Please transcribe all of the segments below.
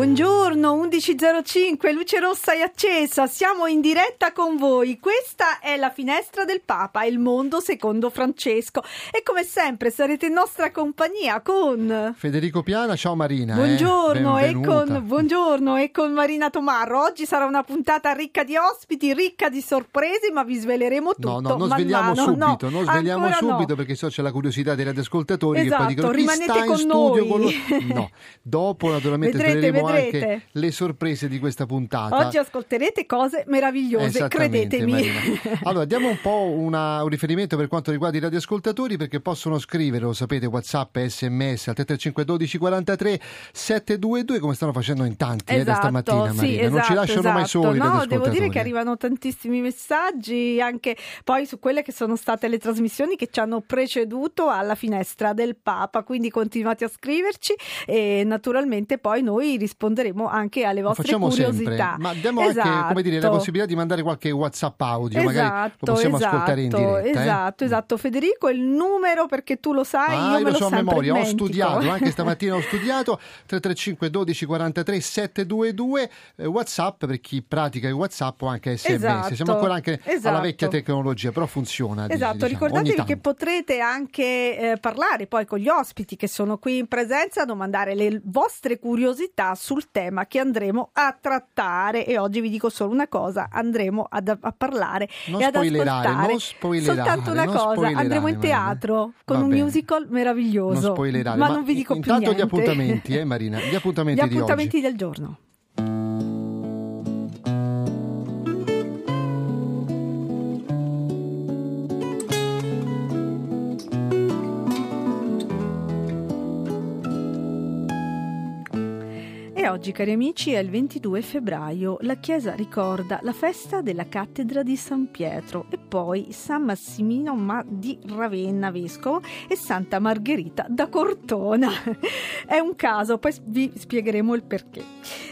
Buongiorno, 11.05, luce rossa è accesa, siamo in diretta con voi. Questa è la finestra del Papa, il mondo secondo Francesco. E come sempre sarete in nostra compagnia con Federico Piana, ciao Marina. Buongiorno, eh, e, con, buongiorno e con Marina Tomarro. Oggi sarà una puntata ricca di ospiti, ricca di sorprese, ma vi sveleremo tutto. No, no, non svegliamo mano. subito, no, non svegliamo subito no. perché so c'è la curiosità dei radioascoltatori Esatto, che poi dicono chi rimanete con studio noi. con lo... No, dopo naturalmente Vedrete, sveleremo vedrete. anche le sorprese di questa puntata. Oggi ascolterete cose meravigliose, credetemi. Marina. Allora, diamo un po' una- un riferimento per quanto riguarda i radioascoltatori perché possono scrivere, lo sapete, WhatsApp SMS al 335 12 43 722 come stanno facendo in tanti eh, da stamattina, Esatto, sì, Marina. non ci esatto, lasciano mai esatto. soli. i No, devo dire che arrivano tantissimi messaggi anche poi su quelle che sono state le trasmissioni che ci hanno preceduto alla finestra del Papa. Quindi continuate a scriverci e naturalmente poi noi risponderemo anche alle vostre curiosità. sempre, ma diamo anche come dire, la Esatto. possibilità di mandare qualche WhatsApp audio, magari lo Esatto, possiamo esatto, ascoltare in diretta. eh. Esatto, esatto. Federico, il numero perché tu lo sai, Ah, io io lo so a memoria, ho studiato, anche stamattina ho studiato 335 12 43 722 eh, WhatsApp per chi pratica il WhatsApp o anche SMS. Esatto, Siamo ancora anche alla esatto. vecchia tecnologia, però funziona. Esatto, diciamo, ricordatevi che potrete anche eh, parlare poi con gli ospiti che sono qui in presenza, domandare le vostre curiosità sul tema che andremo a trattare e oggi vi dico solo una cosa, andremo ad- a, parlare Non e ad ascoltare soltanto una cosa, andremo in Marina. teatro con Va un bene. musical meraviglioso, non spoilerare, ma, non vi dico più intanto niente. gli appuntamenti, eh Marina, gli appuntamenti, Gli di appuntamenti del giorno. Oggi, cari amici, è il 22 febbraio. La Chiesa ricorda la festa della cattedra di San Pietro e poi San Massimino Ma- di Ravenna, vescovo, e Santa Margherita da Cortona. È un caso, poi vi spiegheremo il perché.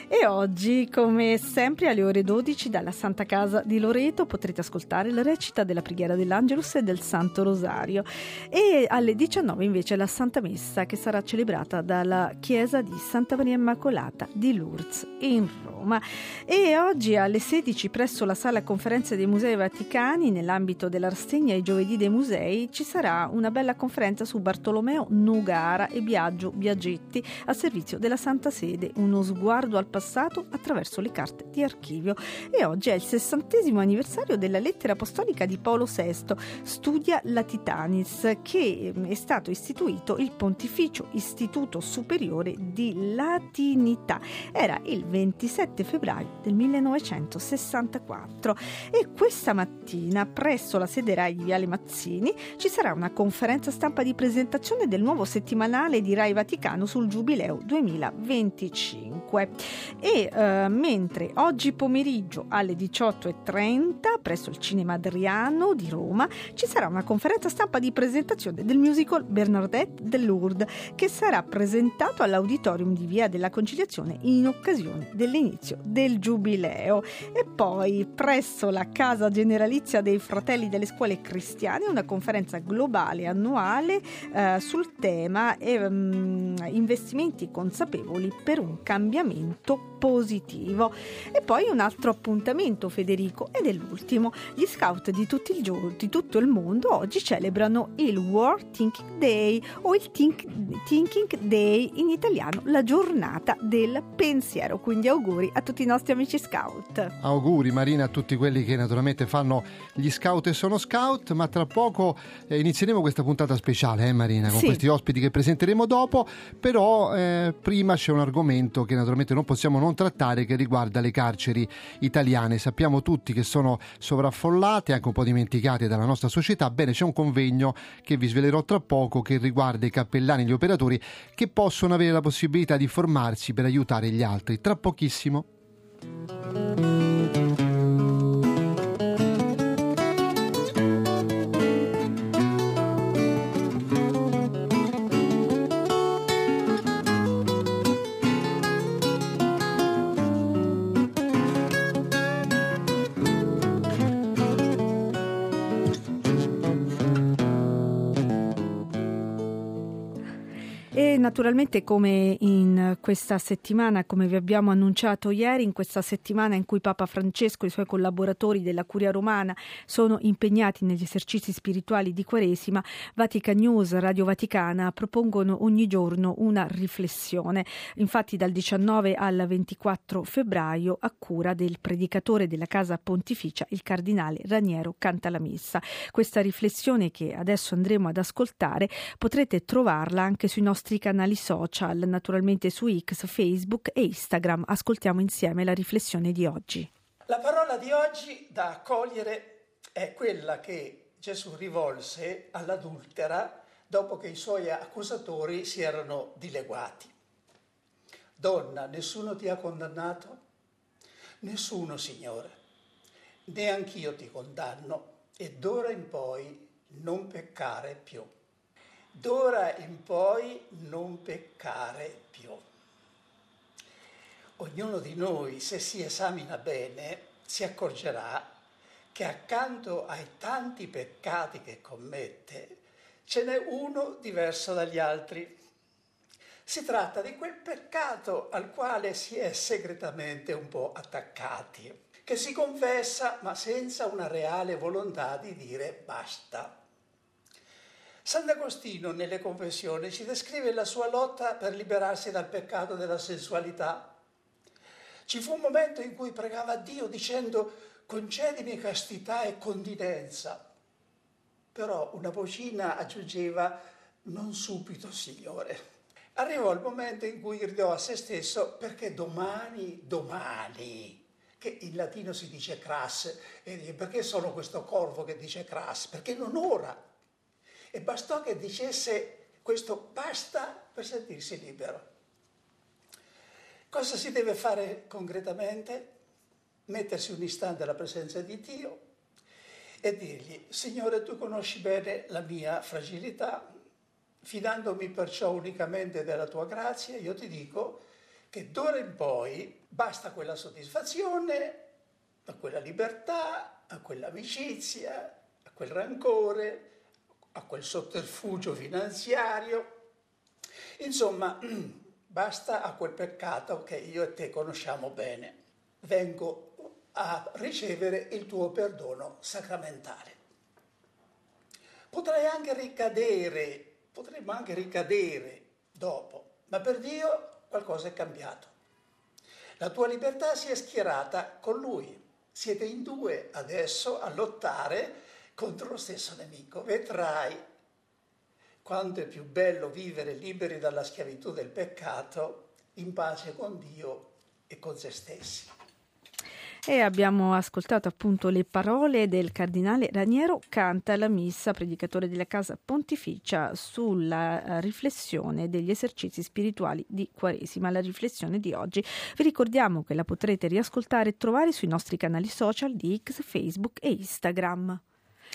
E oggi, come sempre, alle ore 12 dalla Santa Casa di Loreto potrete ascoltare la recita della preghiera dell'Angelus e del Santo Rosario. E alle 19 invece la Santa Messa che sarà celebrata dalla Chiesa di Santa Maria Immacolata di Lourdes in Roma. E oggi alle 16 presso la sala conferenze dei Musei Vaticani, nell'ambito della rassegna I Giovedì dei Musei, ci sarà una bella conferenza su Bartolomeo Nugara e Biagio Biagetti a servizio della Santa Sede, uno sguardo al passato attraverso le carte di archivio. E oggi è il sessantesimo anniversario della lettera apostolica di Paolo VI, Studia Latitanis, che è stato istituito il Pontificio Istituto Superiore di Latinità. Era il 27 febbraio del 1964 e questa mattina presso la sede RAI di Viale Mazzini ci sarà una conferenza stampa di presentazione del nuovo settimanale di RAI Vaticano sul Giubileo 2025 e eh, mentre oggi pomeriggio alle 18.30 presso il Cinema Adriano di Roma ci sarà una conferenza stampa di presentazione del musical Bernadette de Lourdes che sarà presentato all'auditorium di Via della Conciliazione in occasione dell'inizio del Giubileo e poi presso la Casa Generalizia dei Fratelli delle Scuole Cristiane una conferenza globale annuale eh, sul tema ehm, investimenti consapevoli per un cambiamento positivo. E poi un altro appuntamento, Federico, ed è l'ultimo. Gli scout di, gio- di tutto il mondo oggi celebrano il World Thinking Day o il Think- Thinking Day in italiano, la giornata del pensiero. Quindi auguri a tutti i nostri amici scout. Auguri Marina a tutti quelli che naturalmente fanno gli scout e sono scout, ma tra poco eh, inizieremo questa puntata speciale, eh Marina, con Sì. questi ospiti che presenteremo dopo, però eh, prima c'è un argomento che naturalmente non possiamo non trattare che riguarda le carceri italiane. Sappiamo tutti che sono sovraffollate, anche un po' dimenticate dalla nostra società. Bene, c'è un convegno che vi svelerò tra poco che riguarda i cappellani e gli operatori che possono avere la possibilità di formarsi per aiutare gli altri. Tra pochissimo. Naturalmente come in questa settimana, come vi abbiamo annunciato ieri, in questa settimana in cui Papa Francesco e i suoi collaboratori della Curia Romana sono impegnati negli esercizi spirituali di Quaresima, Vatican News, Radio Vaticana propongono ogni giorno una riflessione. Infatti dal 19 al 24 febbraio a cura del predicatore della Casa Pontificia, il cardinale Raniero Cantalamessa. Questa riflessione che adesso andremo ad ascoltare potrete trovarla anche sui nostri canali canali social, naturalmente su X, Facebook e Instagram. Ascoltiamo insieme la riflessione di oggi. La parola di oggi da accogliere è quella che Gesù rivolse all'adultera dopo che i suoi accusatori si erano dileguati. Donna, nessuno ti ha condannato? Nessuno, Signore. Neanch'io ti condanno e d'ora in poi non peccare più d'ora in poi non peccare più. Ognuno di noi, se si esamina bene, si accorgerà che accanto ai tanti peccati che commette, ce n'è uno diverso dagli altri. Si tratta di quel peccato al quale si è segretamente un po' attaccati, che si confessa ma senza una reale volontà di dire basta. Sant'Agostino nelle Confessioni ci descrive la sua lotta per liberarsi dal peccato della sensualità. Ci fu un momento in cui pregava Dio dicendo concedimi castità e continenza. Però una vocina aggiungeva non subito, Signore. Arrivò il momento in cui gridò a se stesso perché domani, domani, che in latino si dice cras, e perché sono questo corvo che dice cras? Perché non ora, e bastò che dicesse questo basta per sentirsi libero. Cosa si deve fare concretamente? Mettersi un istante alla presenza di Dio e dirgli, Signore, tu conosci bene la mia fragilità, fidandomi perciò unicamente della tua grazia, io ti dico che d'ora in poi basta quella soddisfazione, a quella libertà, a quell'amicizia, a quel rancore, a quel sotterfugio finanziario. Insomma, basta a quel peccato che io e te conosciamo bene. Vengo a ricevere il tuo perdono sacramentale. Potrei anche ricadere, potremmo anche ricadere dopo, ma per Dio qualcosa è cambiato. La tua libertà si è schierata con Lui. Siete in due adesso a lottare contro lo stesso nemico. Vedrai quanto è più bello vivere liberi dalla schiavitù del peccato, in pace con Dio e con se stessi. E abbiamo ascoltato appunto le parole del cardinale Raniero Canta la missa, predicatore della Casa Pontificia, sulla eh, riflessione degli esercizi spirituali di Quaresima, la riflessione di oggi. Vi ricordiamo che la potrete riascoltare e trovare sui nostri canali social di X, Facebook e Instagram.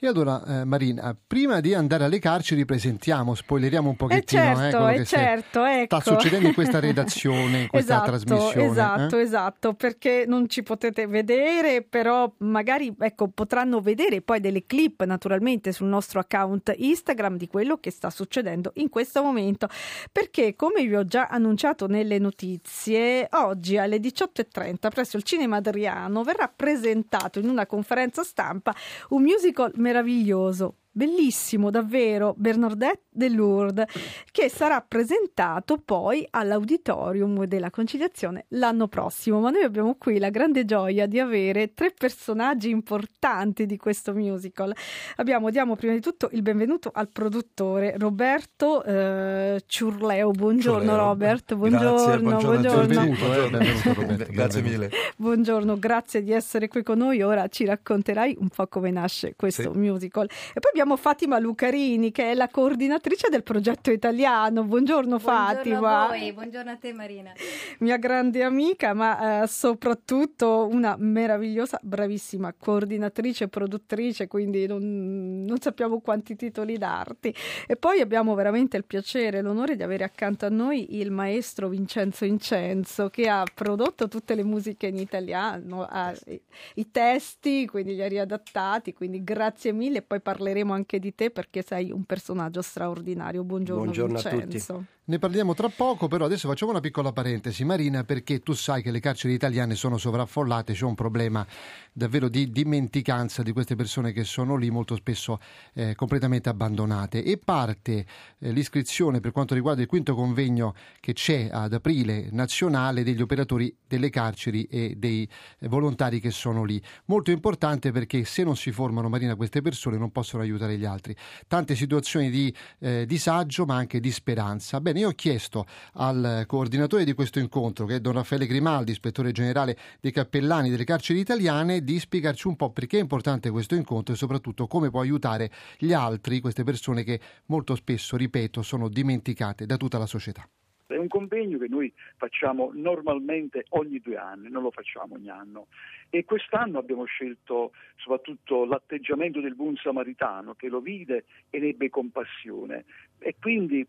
E allora, eh, Marina, prima di andare alle carceri, presentiamo, spoileriamo un pochettino eh, certo, eh, eh certo, ecco. sta succedendo in questa redazione, in questa esatto, trasmissione. Esatto, eh? esatto, perché non ci potete vedere, però magari ecco, potranno vedere poi delle clip naturalmente sul nostro account Instagram di quello che sta succedendo in questo momento. Perché, come vi ho già annunciato nelle notizie, oggi alle 18.30 presso il Cinema Adriano verrà presentato in una conferenza stampa un musical meraviglioso bellissimo davvero Bernardette de Lourdes che sarà presentato poi all'auditorium della conciliazione l'anno prossimo. Ma noi abbiamo qui la grande gioia di avere tre personaggi importanti di questo musical. Abbiamo diamo prima di tutto il benvenuto al produttore Roberto eh, Ciurleo. Buongiorno Ciurleo. Robert buongiorno grazie, buongiorno, buongiorno. Benvenuto, benvenuto, Roberto, grazie mille. Buongiorno grazie di essere qui con noi. Ora ci racconterai un po' come nasce questo sì. musical. E poi abbiamo abbiamo Fatima Lucarini che è la coordinatrice del progetto italiano. Buongiorno, buongiorno Fatima. A voi. Buongiorno a te Marina. Mia grande amica, ma eh, soprattutto una meravigliosa, bravissima coordinatrice e produttrice, quindi non, non sappiamo quanti titoli darti. E poi abbiamo veramente il piacere e l'onore di avere accanto a noi il maestro Vincenzo Incenzo che ha prodotto tutte le musiche in italiano, ha i, i testi, quindi li ha riadattati, quindi grazie mille poi parleremo anche di te perché sei un personaggio straordinario. Buongiorno, Buongiorno Vincenzo. a tutti. Ne parliamo tra poco, però adesso facciamo una piccola parentesi, Marina, perché tu sai che le carceri italiane sono sovraffollate, c'è un problema davvero di dimenticanza di queste persone che sono lì molto spesso eh, completamente abbandonate e parte eh, l'iscrizione per quanto riguarda il quinto convegno che c'è ad aprile nazionale degli operatori delle carceri e dei eh, volontari che sono lì. Molto importante perché se non si formano, Marina, queste persone non possono aiutare gli altri. Tante situazioni di eh, disagio ma anche di speranza. Bene, io ho chiesto al coordinatore di questo incontro, che è Don Raffaele Grimaldi, ispettore generale dei cappellani delle carceri italiane, di spiegarci un po' perché è importante questo incontro e soprattutto come può aiutare gli altri, queste persone che molto spesso, ripeto, sono dimenticate da tutta la società. È un convegno che noi facciamo normalmente ogni due anni, non lo facciamo ogni anno. E quest'anno abbiamo scelto soprattutto l'atteggiamento del buon samaritano che lo vide e ne ebbe compassione. E quindi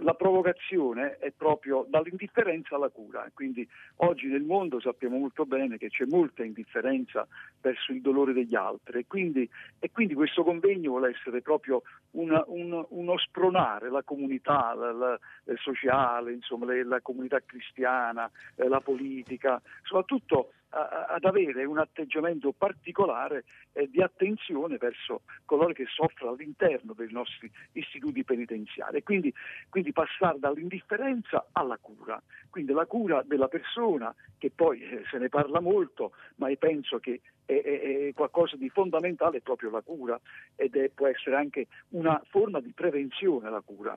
la provocazione è proprio dall'indifferenza alla cura, quindi oggi nel mondo sappiamo molto bene che c'è molta indifferenza verso il dolore degli altri. E quindi, e quindi questo convegno vuole essere proprio una, un, uno spronare la comunità la, la, la sociale, insomma, la comunità cristiana, eh, la politica, soprattutto ad avere un atteggiamento particolare eh, di attenzione verso coloro che soffrono all'interno dei nostri istituti penitenziari. Quindi, quindi passare dall'indifferenza alla cura, quindi la cura della persona che poi eh, se ne parla molto ma io penso che è, è, è, qualcosa di fondamentale proprio la cura. Ed è, può essere anche una forma di prevenzione la cura.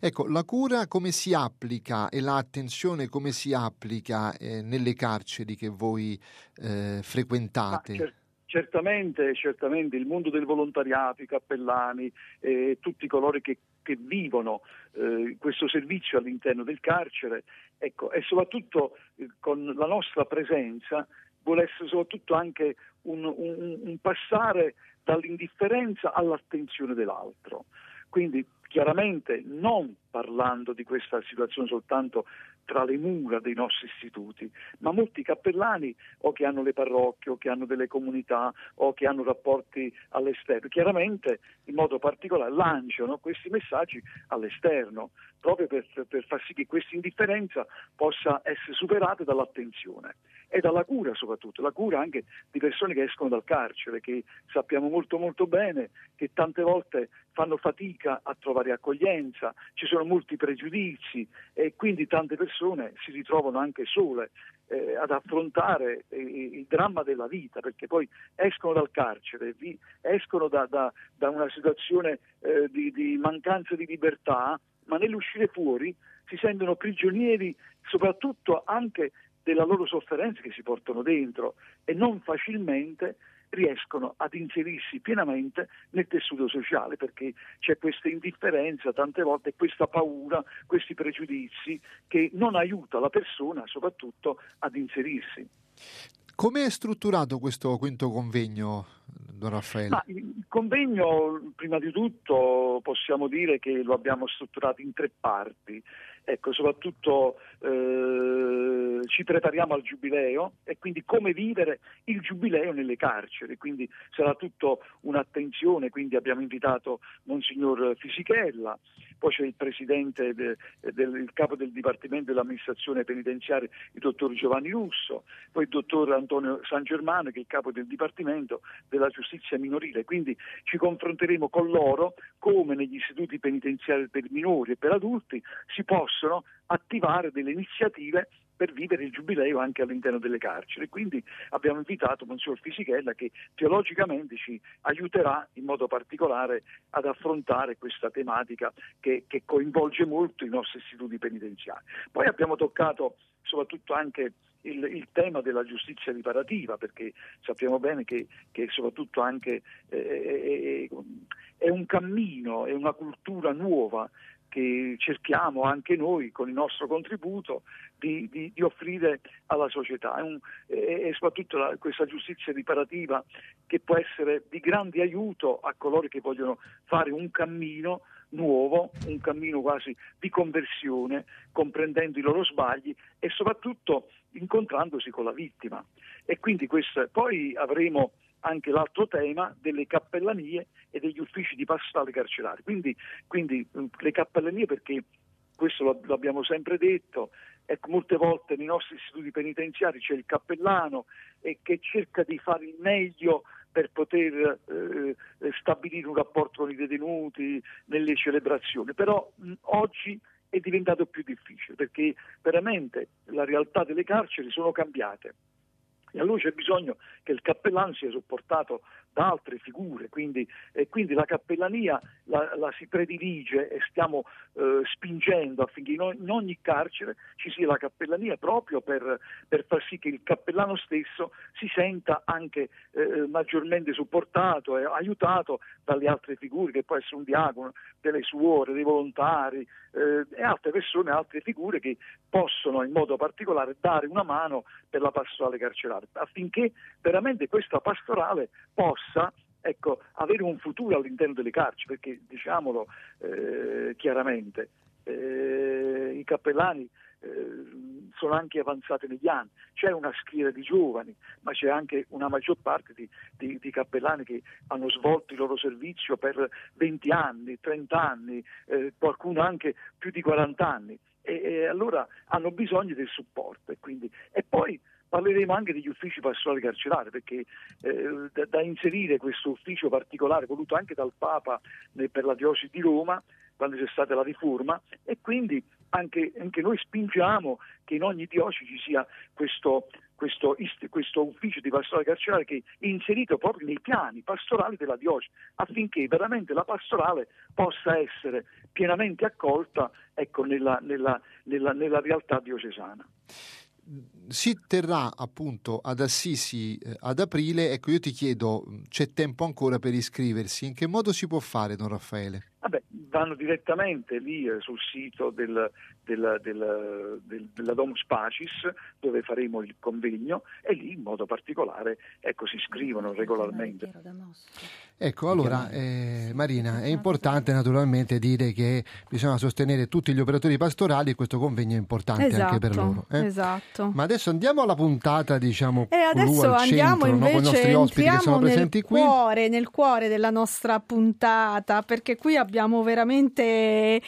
Ecco, la cura come si applica e l'attenzione come si applica eh, nelle carceri che voi eh, frequentate? Cer- certamente, certamente il mondo del volontariato, i cappellani, eh, tutti coloro che, che vivono eh, questo servizio all'interno del carcere, ecco, e soprattutto eh, con la nostra presenza vuole essere soprattutto anche un, un, un passare dall'indifferenza all'attenzione dell'altro. Quindi chiaramente non parlando di questa situazione soltanto tra le mura dei nostri istituti, ma molti cappellani o che hanno le parrocchie o che hanno delle comunità o che hanno rapporti all'esterno, chiaramente in modo particolare lanciano questi messaggi all'esterno, proprio per, per far sì che questa indifferenza possa essere superata dall'attenzione e dalla cura soprattutto, la cura anche di persone che escono dal carcere, che sappiamo molto molto bene che tante volte fanno fatica a trovare accoglienza, ci sono molti pregiudizi e quindi tante persone si ritrovano anche sole eh, ad affrontare eh, il dramma della vita, perché poi escono dal carcere, escono da, da, da, una situazione eh, di, di mancanza di libertà, ma nell'uscire fuori si sentono prigionieri soprattutto anche della loro sofferenza che si portano dentro e non facilmente riescono ad inserirsi pienamente nel tessuto sociale perché c'è questa indifferenza tante volte, questa paura, questi pregiudizi che non aiuta la persona soprattutto ad inserirsi. Come è strutturato questo quinto convegno, Don Raffaele? Ma il convegno, prima di tutto, possiamo dire che lo abbiamo strutturato in tre parti. Ecco, soprattutto eh, ci prepariamo al giubileo e quindi come vivere il giubileo nelle carceri, quindi sarà tutto un'attenzione, quindi abbiamo invitato Monsignor Fisichella, poi c'è il presidente, de, del, il capo del Dipartimento dell'amministrazione penitenziaria, il dottor Giovanni Russo, poi il dottor Antonio San Germano che è il capo del Dipartimento della giustizia minorile, quindi ci confronteremo con loro come negli istituti penitenziari per minori e per adulti si possono attivare delle iniziative per vivere il giubileo anche all'interno delle carceri. Quindi abbiamo invitato Monsignor Fisichella che teologicamente ci aiuterà in modo particolare ad affrontare questa tematica che, che coinvolge molto i nostri istituti penitenziari. Poi abbiamo toccato soprattutto anche il, il, tema della giustizia riparativa, perché sappiamo bene che, che soprattutto anche eh, è, è, un cammino, è una cultura nuova che cerchiamo anche noi con il nostro contributo di, di, di offrire alla società è un, e, e soprattutto la, questa giustizia riparativa che può essere di grande aiuto a coloro che vogliono fare un cammino nuovo, un cammino quasi di conversione, comprendendo i loro sbagli e soprattutto incontrandosi con la vittima. E quindi questa, poi avremo anche l'altro tema delle cappellanie e degli uffici di pastorale carcerari. Quindi, quindi mm, le cappellanie perché questo lo, lo abbiamo sempre detto, ecco, molte volte nei nostri istituti penitenziari c'è il cappellano e che cerca di fare il meglio per poter eh, stabilire un rapporto con i detenuti nelle celebrazioni, però mh, oggi è diventato più difficile perché veramente la realtà delle carceri sono cambiate. E allora c'è bisogno che il cappellano sia supportato da altre figure, quindi, quindi la cappellania la, la si predilige e stiamo eh, spingendo affinché in, in, ogni carcere ci sia la cappellania proprio per, per, far sì che il cappellano stesso si senta anche eh, maggiormente supportato e aiutato dalle altre figure, che può essere un diacono, delle suore, dei volontari eh, e altre persone, altre figure che possono in modo particolare dare una mano per la pastorale carceraria, affinché veramente questa pastorale possa ecco, avere un futuro all'interno delle carceri, perché diciamolo eh, chiaramente, eh, i cappellani eh, sono anche avanzate negli anni, c'è una schiera di giovani, ma c'è anche una maggior parte di, di, di cappellani che hanno svolto il loro servizio per 20 anni, 30 anni, eh, qualcuno anche più di 40 anni. E, e allora hanno bisogno del supporto e, quindi, e poi Parleremo anche degli uffici pastorali carcerari perché eh, da, da, inserire questo ufficio particolare voluto anche dal Papa per la diocesi di Roma quando c'è stata la riforma e quindi anche, anche noi spingiamo che in ogni diocesi ci sia questo, questo, questo, ufficio di pastorale carcerario che è inserito proprio nei piani pastorali della diocesi affinché veramente la pastorale possa essere pienamente accolta ecco, nella, nella, nella, nella realtà diocesana si terrà appunto ad Assisi eh, ad aprile, ecco io ti chiedo, c'è tempo ancora per iscriversi, in che modo si può fare Don Raffaele? Vabbè, vanno direttamente lì eh, sul sito del, del, del, della Domus Pacis dove faremo il convegno e lì in modo particolare ecco, si iscrivono regolarmente. Ecco, allora eh, Marina, è importante naturalmente dire che bisogna sostenere tutti gli operatori pastorali e questo convegno è importante esatto, anche per loro. Eh? Esatto. Ma adesso andiamo alla puntata, diciamo, e adesso andiamo centro, invece, no? con i nostri ospiti che sono presenti nel qui. Cuore, nel cuore della nostra puntata, perché qui abbiamo veramente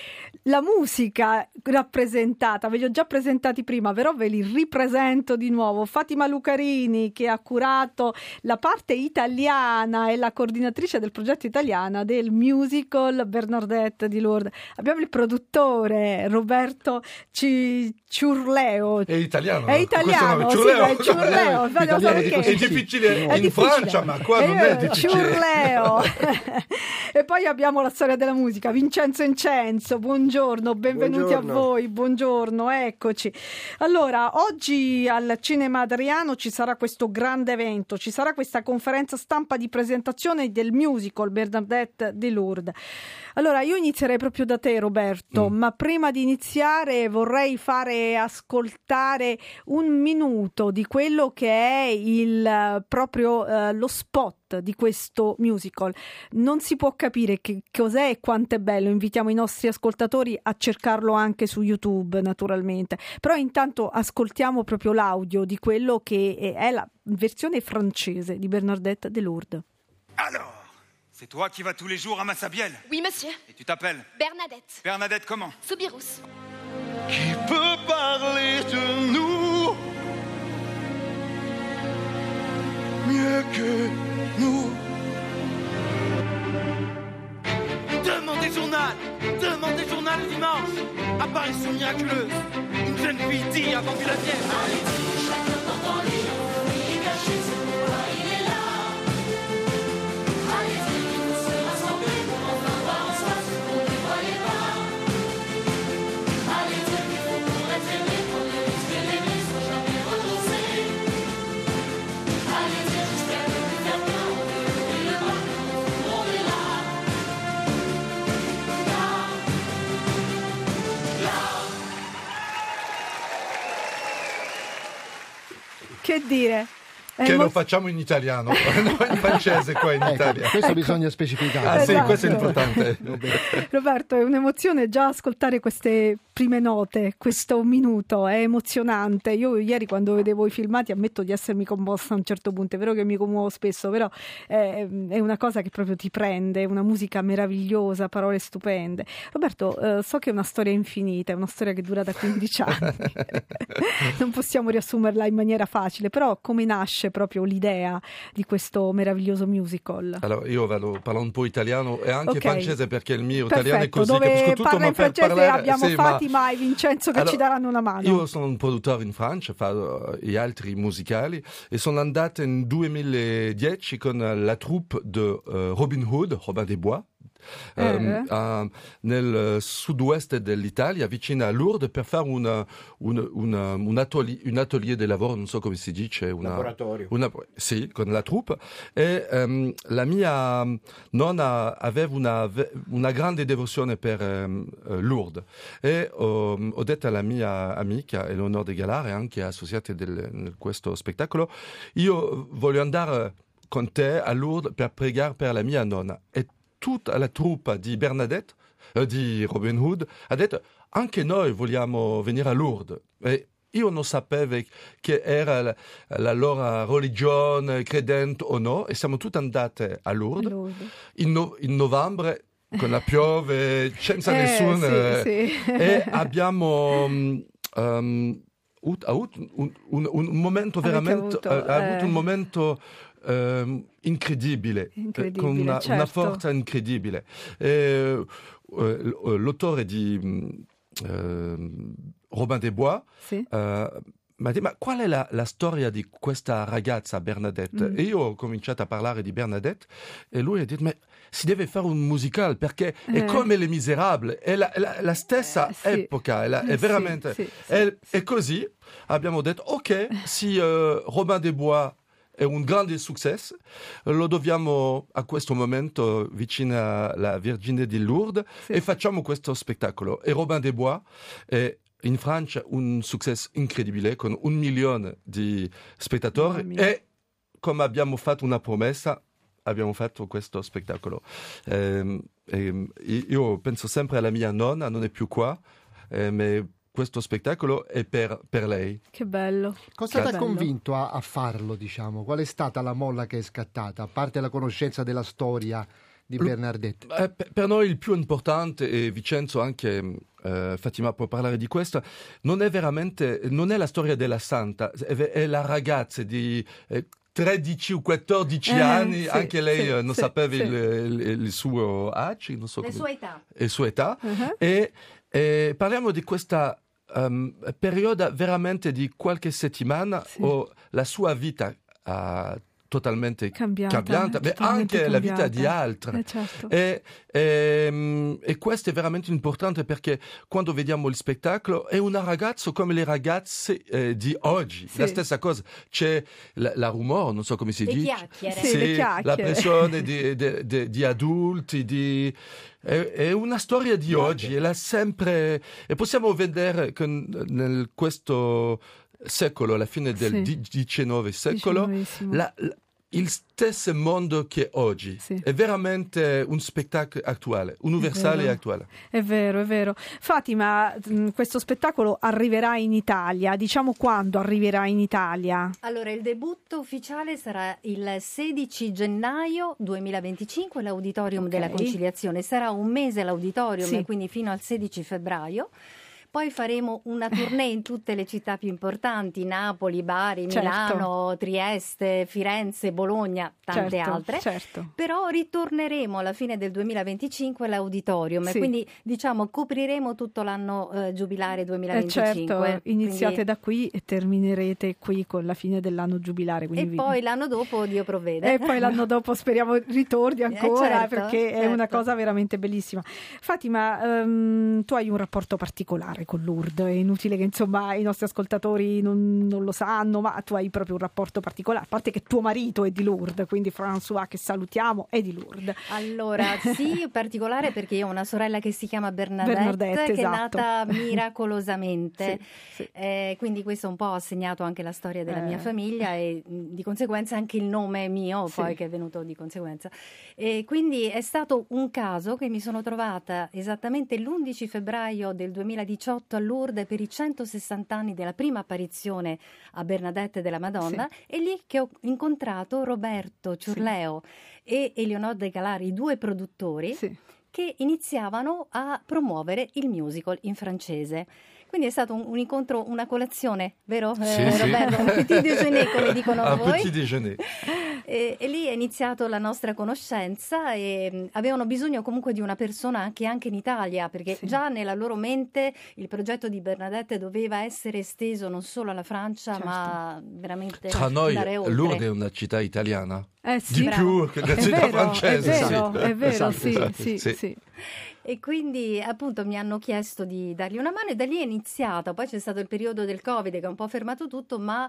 la musica rappresentata, ve li ho già presentati prima, però ve li ripresento di nuovo. Fatima Lucarini che ha curato la parte italiana e la coordinatrice del progetto italiana del musical Bernardette di Lourdes. Abbiamo il produttore Roberto C- Ciurleo. È italiano. È italiano, sì, è Ciurleo. È difficile è in difficile. Francia, ma qua non è difficile. Ciurleo. e poi abbiamo la storia della musica, Vincenzo Incenzo, buongiorno benvenuti buongiorno. a voi, buongiorno, eccoci. Allora, oggi al Cinema Adriano ci sarà questo grande evento, ci sarà questa conferenza stampa di presentazione del musical Bernadette di Lourdes. Allora, io inizierei proprio da te, Roberto, mm. ma prima di iniziare vorrei fare ascoltare un minuto di quello che è il proprio uh, lo spot di questo musical. Non si può capire che cos'è e quanto è bello. Invitiamo i nostri ascoltatori a cercarlo anche su YouTube, naturalmente. Però intanto ascoltiamo proprio l'audio di quello che è la versione francese di Bernardette de Lourdes. Alors, c'est toi qui vas tous les jours à Massabielle Oui, monsieur. Et tu t'appelles Bernadette. Bernadette comment Soubirous. Qui peut parler de nous mieux que nous. Demandez journal, demandez journal dimanche. Apparition miraculeuse, une jeune fille dit avant que la vienne. Che dire? È Che lo facciamo in italiano, no in francese qua in Ecco, Italia. questo bisogna specificare. Ah sì, Esatto. questo è importante. Roberto, è un'emozione già ascoltare queste prime note, questo minuto, è emozionante. Io ieri quando vedevo i filmati ammetto di essermi commossa a un certo punto, è vero che mi commuovo spesso, però eh, è una cosa che proprio ti prende, è una musica meravigliosa, parole stupende. Roberto, eh, so che è una storia infinita, è una storia che dura da 15 anni, non possiamo riassumerla in maniera facile, però come nasce proprio l'idea di questo meraviglioso musical? Allora, io vado, parlo un po' italiano e anche Ok. francese perché il mio italiano è Perfetto, così. dove capisco tutto, parla ma in francese parlare- abbiamo sì, ma- Fatima e Vincenzo che Allora, ci daranno una mano. Io sono un produttore in Francia, faccio gli altri musicali e sono andato in 2010 con la troupe di eh, Robin Hood, Robin des Bois. Ehm, Eh. a- nel sud-ouest dell'Italia, vicino a Lourdes, per fare una- una- una- un, atelier, un atelier di lavoro, non so come si dice, una, Laboratorio. una- sì, con la troupe. E ehm, la mia nonna aveva una, grande devozione per eh, Lourdes e ho, ho detto alla mia amica Eleonore De Galare, anche associata in questo spettacolo, io voglio andare con te a Lourdes per pregare per la mia nonna. E tutta la troupe di Bernadette, eh, di Robin Hood, ha detto anche noi vogliamo venire a Lourdes. E io non sapevo che era la, la loro religione, credente o no, e siamo tutti andati a Lourdes Lourdes. in, no- in novembre con la piove, senza Eh, nessun... sì, eh, sì. E abbiamo... um, avuto un, un- un momento veramente... avuto, ha avuto eh. un momento ehm, incredibile, eh, Incredibile, con una, una certo. forza incredibile. E, eh, l'autore di mm, ehm, Robin des Bois Sì. eh, ha detto, ma qual è la, la storia di questa ragazza Bernadette? Mm. E io ho cominciato a parlare di Bernadette e lui ha detto, ma si deve fare un musical perché Eh. è come Le Miserable, è la, la- la stessa Eh, sì. epoca, è, la- è veramente... sì, sì, sì. e così abbiamo detto, ok, se eh, Robin des Bois è un grande successo, lo dobbiamo a questo momento vicino alla Vergine di Lourdes Sì. e facciamo questo spettacolo. E Robin des Bois è in Francia un successo incredibile con un milione di spettatori e come abbiamo fatto una promessa abbiamo fatto questo spettacolo. Ehm, ehm, io penso sempre alla mia nonna, non è più qua, eh, ma questo spettacolo è per, per lei. Che bello. Cosa ti ha convinto a, a farlo, diciamo? Qual è stata la molla che è scattata, a parte la conoscenza della storia di Bernardette? Eh, per, per noi il più importante, e Vincenzo anche eh, Fatima può parlare di questo, non è veramente, non è la storia della santa, è, è la ragazza di... eh, 13 o 14 Eh, anni, sì, anche lei sì, eh, non sì, sapeva sì. Il, il- il suo age, non so Le come- sue età. e sua età. Uh-huh. E, e parliamo di questa ehm, periodo veramente di qualche settimana Sì. o la sua vita ha totalmente Cambiata, cambiata, ma totalmente anche la vita cambiata. di altri. Eh, certo. E, ehm, e questo è veramente importante perché quando vediamo il spettacolo è un ragazzo come le ragazze eh, di oggi, Sì. la stessa cosa, c'è la, la rumore, non so come si Le dice, chiacchiere. Sì, le chiacchiere. la pressione di, di- di- di adulti, di, è, è una storia di oggi, e l'ha sempre, e possiamo vedere che nel questo secolo, alla fine del Sì. XIX secolo, la- la- il stesso mondo che oggi Sì. è veramente un spettacolo attuale, universale e attuale. È vero, è vero. Fatima, mh, questo spettacolo arriverà in Italia. Diciamo quando arriverà in Italia? Allora, il debutto ufficiale sarà il 16 gennaio 2025 all'Auditorium Ok. della Conciliazione. Sarà un mese l'auditorium, Sì. quindi fino al 16 febbraio. Poi faremo una tournée in tutte le città più importanti, Napoli, Bari, Certo. Milano, Trieste, Firenze, Bologna, tante Certo, altre. certo. Però ritorneremo alla fine del 2025 all'auditorium, Sì. quindi diciamo copriremo tutto l'anno eh, giubilare Eh, 2025. certo, iniziate quindi- da qui e terminerete qui con la fine dell'anno giubilare. E vi- poi l'anno dopo Dio provvede. E poi l'anno dopo speriamo ritorni ancora certo, perché è certo. una cosa veramente bellissima. Fatima, ehm, tu hai un rapporto particolare con Lourdes, è inutile che insomma i nostri ascoltatori non, non lo sanno, ma tu hai proprio un rapporto particolare, a parte che tuo marito è di Lourdes, quindi François che salutiamo è di Lourdes. Allora, sì, particolare perché io ho una sorella che si chiama Bernadette, Bernadette, che esatto. è nata miracolosamente. Sì, sì. Eh, quindi questo un po' ha segnato anche la storia della Eh. mia famiglia e mh, di conseguenza anche il nome mio, Sì. poi che è venuto di conseguenza. E quindi è stato un caso che mi sono trovata esattamente l'11 febbraio del 2018 a Lourdes per i 160 anni della prima apparizione a Bernadette della Madonna e lì che ho incontrato Roberto Ciurleo e Eleonore De Galari, i due produttori Sì. che iniziavano a promuovere il musical in francese. Quindi è stato un, un incontro, una colazione, vero eh, Sì, sì. Roberto? Un petit déjeuner come dicono Un voi. petit déjeuner. E, e lì è iniziato la nostra conoscenza e mh, avevano bisogno comunque di una persona che anche in Italia, perché Sì. già nella loro mente il progetto di Bernadette doveva essere esteso non solo alla Francia, Certo. ma veramente Tra noi. Lourdes è una città italiana. Eh sì. Di Bravo. più che la È città vero, francese. è vero, sì. è vero, Esatto, sì, esatto, sì, sì. sì. E quindi appunto mi hanno chiesto di dargli una mano e da lì è iniziata. Poi c'è stato il periodo del Covid che ha un po' fermato tutto, ma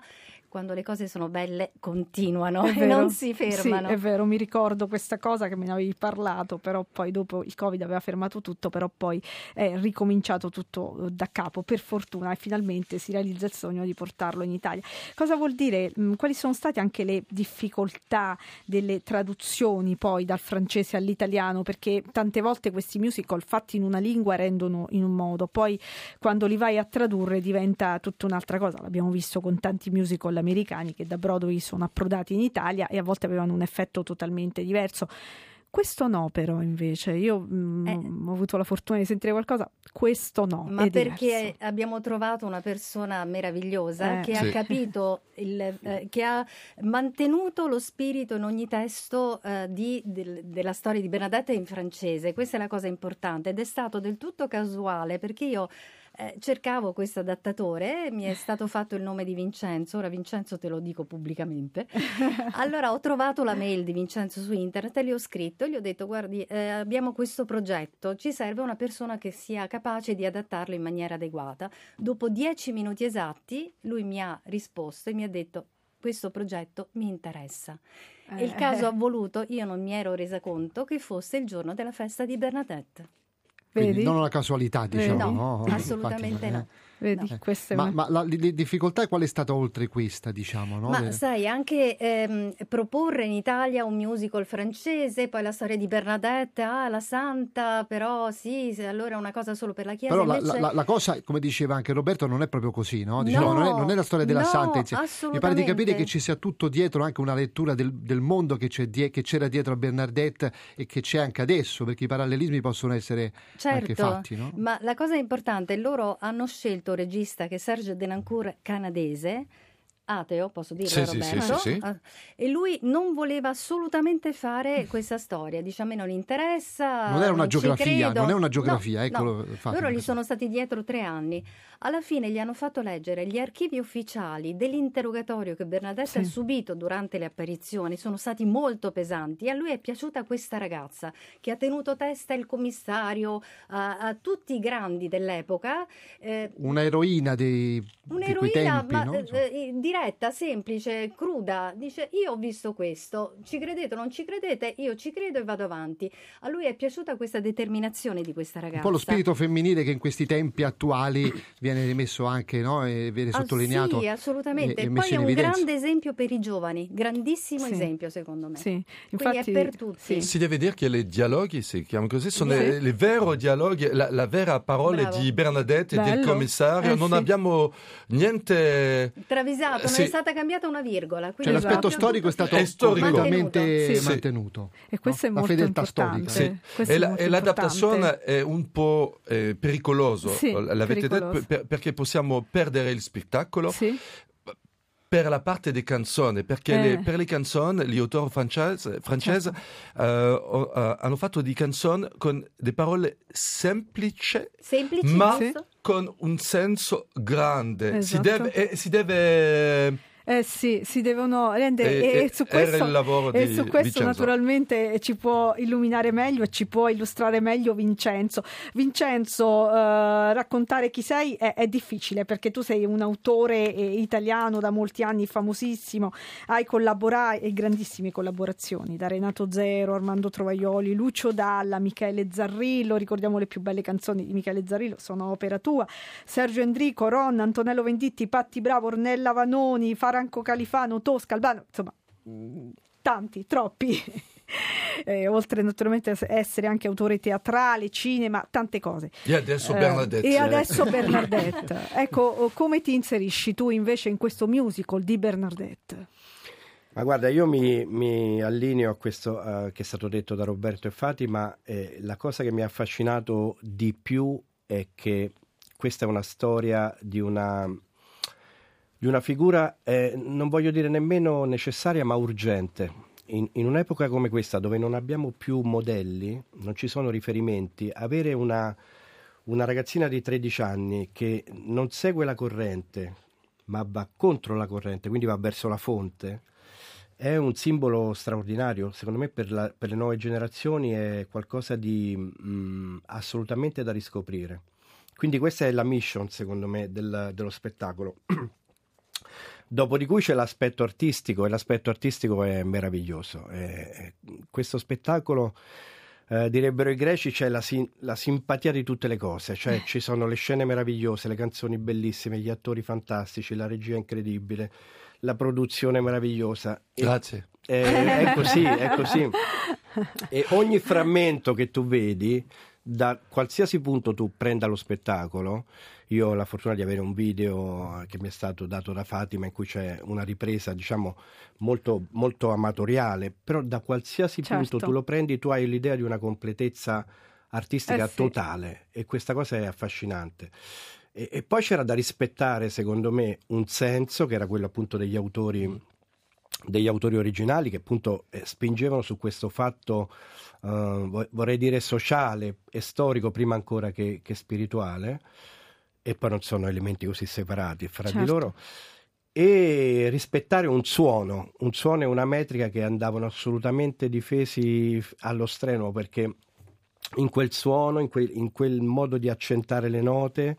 quando le cose sono belle continuano e vero. non si fermano. Sì, è vero, mi ricordo questa cosa che me ne avevi parlato, però poi dopo il Covid aveva fermato tutto, però poi è ricominciato tutto eh, da capo, per fortuna, e finalmente si realizza il sogno di portarlo in Italia. Cosa vuol dire? Mm, Quali sono state anche le difficoltà delle traduzioni poi dal francese all'italiano? Perché tante volte questi musical fatti in una lingua rendono in un modo, poi quando li vai a tradurre diventa tutta un'altra cosa. L'abbiamo visto con tanti musical americani che da Broadway sono approdati in Italia e a volte avevano un effetto totalmente diverso. Questo no, però, invece, io mm, Eh. ho avuto la fortuna di sentire qualcosa, questo no. Ma è perché diverso. abbiamo trovato una persona meravigliosa Eh. che Sì. ha capito, il, eh, che ha mantenuto lo spirito in ogni testo eh, di- del- della storia di Bernadette in francese. Questa è la cosa importante ed è stato del tutto casuale perché io eh, cercavo questo adattatore, mi è stato fatto il nome di Vincenzo, ora Vincenzo te lo dico pubblicamente. Allora ho trovato la mail di Vincenzo su internet e gli ho scritto, gli ho detto guardi eh, abbiamo questo progetto, ci serve una persona che sia capace di adattarlo in maniera adeguata. Dopo dieci minuti esatti lui mi ha risposto e mi ha detto questo progetto mi interessa. E il Eh. caso ha voluto, io non mi ero resa conto che fosse il giorno della festa di Bernadette. Quindi Vedi? non una casualità, diciamo. No, Infatti, assolutamente eh. no. Vedi, No. questa è Ma, una- ma la, le difficoltà qual è stata oltre questa, diciamo? No? Ma Le- sai, anche ehm, proporre in Italia un musical francese, poi la storia di Bernadette, ah, la santa, però sì, se allora è una cosa solo per la Chiesa. Però la, invece... la- la cosa, come diceva anche Roberto, non è proprio così, no? Diciamo, No, non, è, non è la storia della no, santa in sé. Mi pare di capire che ci sia tutto dietro, anche una lettura del, del mondo che, c'è die- che c'era dietro a Bernadette e che c'è anche adesso, perché i parallelismi possono essere anche Certo, fatti, no? ma la cosa importante, loro hanno scelto regista che è Serge Denancourt canadese, ateo, posso dirlo Sì, Roberto? sì, sì. Ah, E lui non voleva assolutamente fare questa storia, dice a me non interessa. Non era una ci geografia, credo". non è una geografia, No, eccolo, no. Loro gli sono stati dietro tre anni. Alla fine gli hanno fatto leggere gli archivi ufficiali dell'interrogatorio che Bernadette ha subito durante le apparizioni, sono stati molto pesanti. A lui è piaciuta questa ragazza che ha tenuto testa il commissario a, a tutti i grandi dell'epoca. eh, Una eroina dei, di quei Un'eroina tempi, ma, no? eh, Insomma. Diretta, semplice, cruda. Dice: Io ho visto questo, ci credete o non ci credete? Io ci credo e vado avanti. A lui è piaciuta questa determinazione di questa Un ragazza. po' lo spirito femminile che in questi tempi attuali viene rimesso anche, no? E viene Ah, sottolineato. sì, assolutamente. e- e poi è un evidenza. grande esempio per i giovani, grandissimo Sì. esempio secondo me. Sì, Quindi infatti, è per tutti. sì. Si deve dire che le dialoghi, si chiamano così, sono Sì. le, le veri dialoghi, la, la vera parola Bravo. di Bernadette e del commissario. Eh, non sì. abbiamo niente Travisato, non sì. è stata cambiata una virgola. Cioè quindi l'aspetto storico è stato È storico. completamente Mantenuto. Sì. mantenuto. E questo no? è molto La fedeltà importante. storica. Sì. E, la- molto e l'adattazione è un po' eh, pericoloso, Sì, l'avete pericoloso. detto, per- perché possiamo perdere il spettacolo Sì. Per la parte di canzoni, perché Eh. le- per le canzoni gli autori francesi, francesi Certo. o- eh, hanno fatto di canzoni con delle parole semplici, Semplici, ma giusto? con un senso grande. Si Esatto. deve... eh, si deve Eh sì, si devono rendere E- e, su questo, il lavoro e su questo naturalmente ci può illuminare meglio e ci può illustrare meglio Vincenzo. Vincenzo, eh, raccontare chi sei è, è difficile perché tu sei un autore eh, italiano da molti anni famosissimo, hai collaborato e grandissime collaborazioni da Renato Zero, Armando Trovaioli, Lucio Dalla, Michele Zarrillo, ricordiamo le più belle canzoni di Michele Zarrillo, sono opera tua, Sergio Endrico, Ron, Antonello Venditti, Patti Bravo, Ornella Vanoni, Franco Califano, Tosca, Albano, insomma, tanti, troppi. Eh, oltre naturalmente a essere anche autore teatrale, cinema, tante cose. E adesso Eh, Bernadette. e adesso Bernadette. ecco, come ti inserisci tu invece in questo musical di Bernadette? Ma guarda, io mi, mi allineo a questo eh, che è stato detto da Roberto e Fatima. eh, la cosa che mi ha affascinato di più è che questa è una storia di una, di una figura, eh, non voglio dire nemmeno necessaria, ma urgente. In, in un'epoca come questa, dove non abbiamo più modelli, non ci sono riferimenti, avere una, una ragazzina di 13 anni che non segue la corrente, ma va contro la corrente, quindi va verso la fonte, è un simbolo straordinario. Secondo me per, la- per le nuove generazioni è qualcosa di mm, assolutamente da riscoprire. Quindi questa è la mission, secondo me, del- dello spettacolo. Dopo di cui c'è l'aspetto artistico e l'aspetto artistico è meraviglioso. Eh, eh, questo spettacolo, eh, direbbero i greci, c'è la, sim- la simpatia di tutte le cose, cioè ci sono le scene meravigliose, le canzoni bellissime, gli attori fantastici, la regia incredibile, la produzione meravigliosa. E- Grazie. eh, è così, è così. E ogni frammento che tu vedi, da qualsiasi punto tu prenda lo spettacolo, io ho la fortuna di avere un video che mi è stato dato da Fatima in cui c'è una ripresa, diciamo, molto, molto amatoriale, però da qualsiasi Certo. punto tu lo prendi, tu hai l'idea di una completezza artistica Eh sì. totale e questa cosa è affascinante. E, e poi c'era da rispettare, secondo me, un senso che era quello appunto degli autori degli autori originali che appunto eh, spingevano su questo fatto, eh, vo- vorrei dire sociale e storico prima ancora che, che spirituale, e poi non sono elementi così separati fra di Certo. loro, e rispettare un suono, un suono e una metrica che andavano assolutamente difesi allo strenuo perché in quel suono, in quel, in quel modo di accentare le note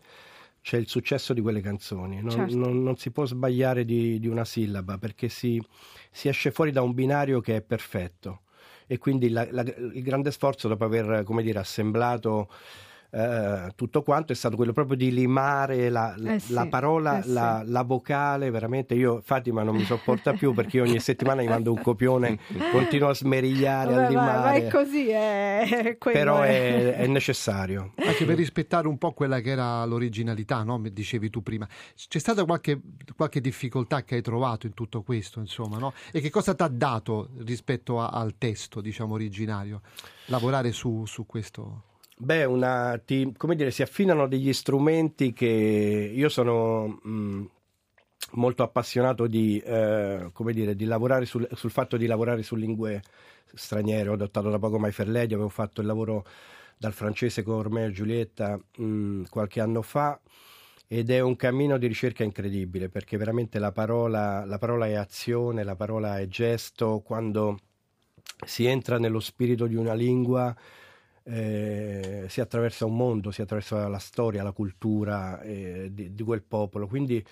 c'è il successo di quelle canzoni. Non, Certo. non- non si può sbagliare di, di una sillaba perché si, si esce fuori da un binario che è perfetto. E quindi la- la- il grande sforzo dopo aver, come dire, assemblato eh, tutto quanto è stato quello proprio di limare la, la- Eh sì, la parola, eh sì. la, la vocale, veramente. Io, Fatima, non mi sopporta più perché io ogni settimana gli mando un copione, continuo a smerigliare, a Vabbè, ma, ma limare. è così, è, Però è- è, è necessario. Anche per rispettare un po' quella che era l'originalità, no? Mi dicevi tu prima. C'è stata qualche, qualche difficoltà che hai trovato in tutto questo, insomma, no? E che cosa ti ha dato rispetto a- al testo, diciamo, originario? Lavorare su, su questo. Beh, una, ti- come dire, si affinano degli strumenti che io sono mh, molto appassionato di, eh, come dire, di lavorare sul, sul fatto di lavorare su lingue straniere. Ho adottato da poco Lady, avevo fatto il lavoro dal francese con Romeo e Giulietta mh, qualche anno fa ed è un cammino di ricerca incredibile perché veramente la parola, la parola è azione, la parola è gesto, quando si entra nello spirito di una lingua eh, si attraversa un mondo, si attraversa la storia, la cultura eh, di, di quel popolo. Quindi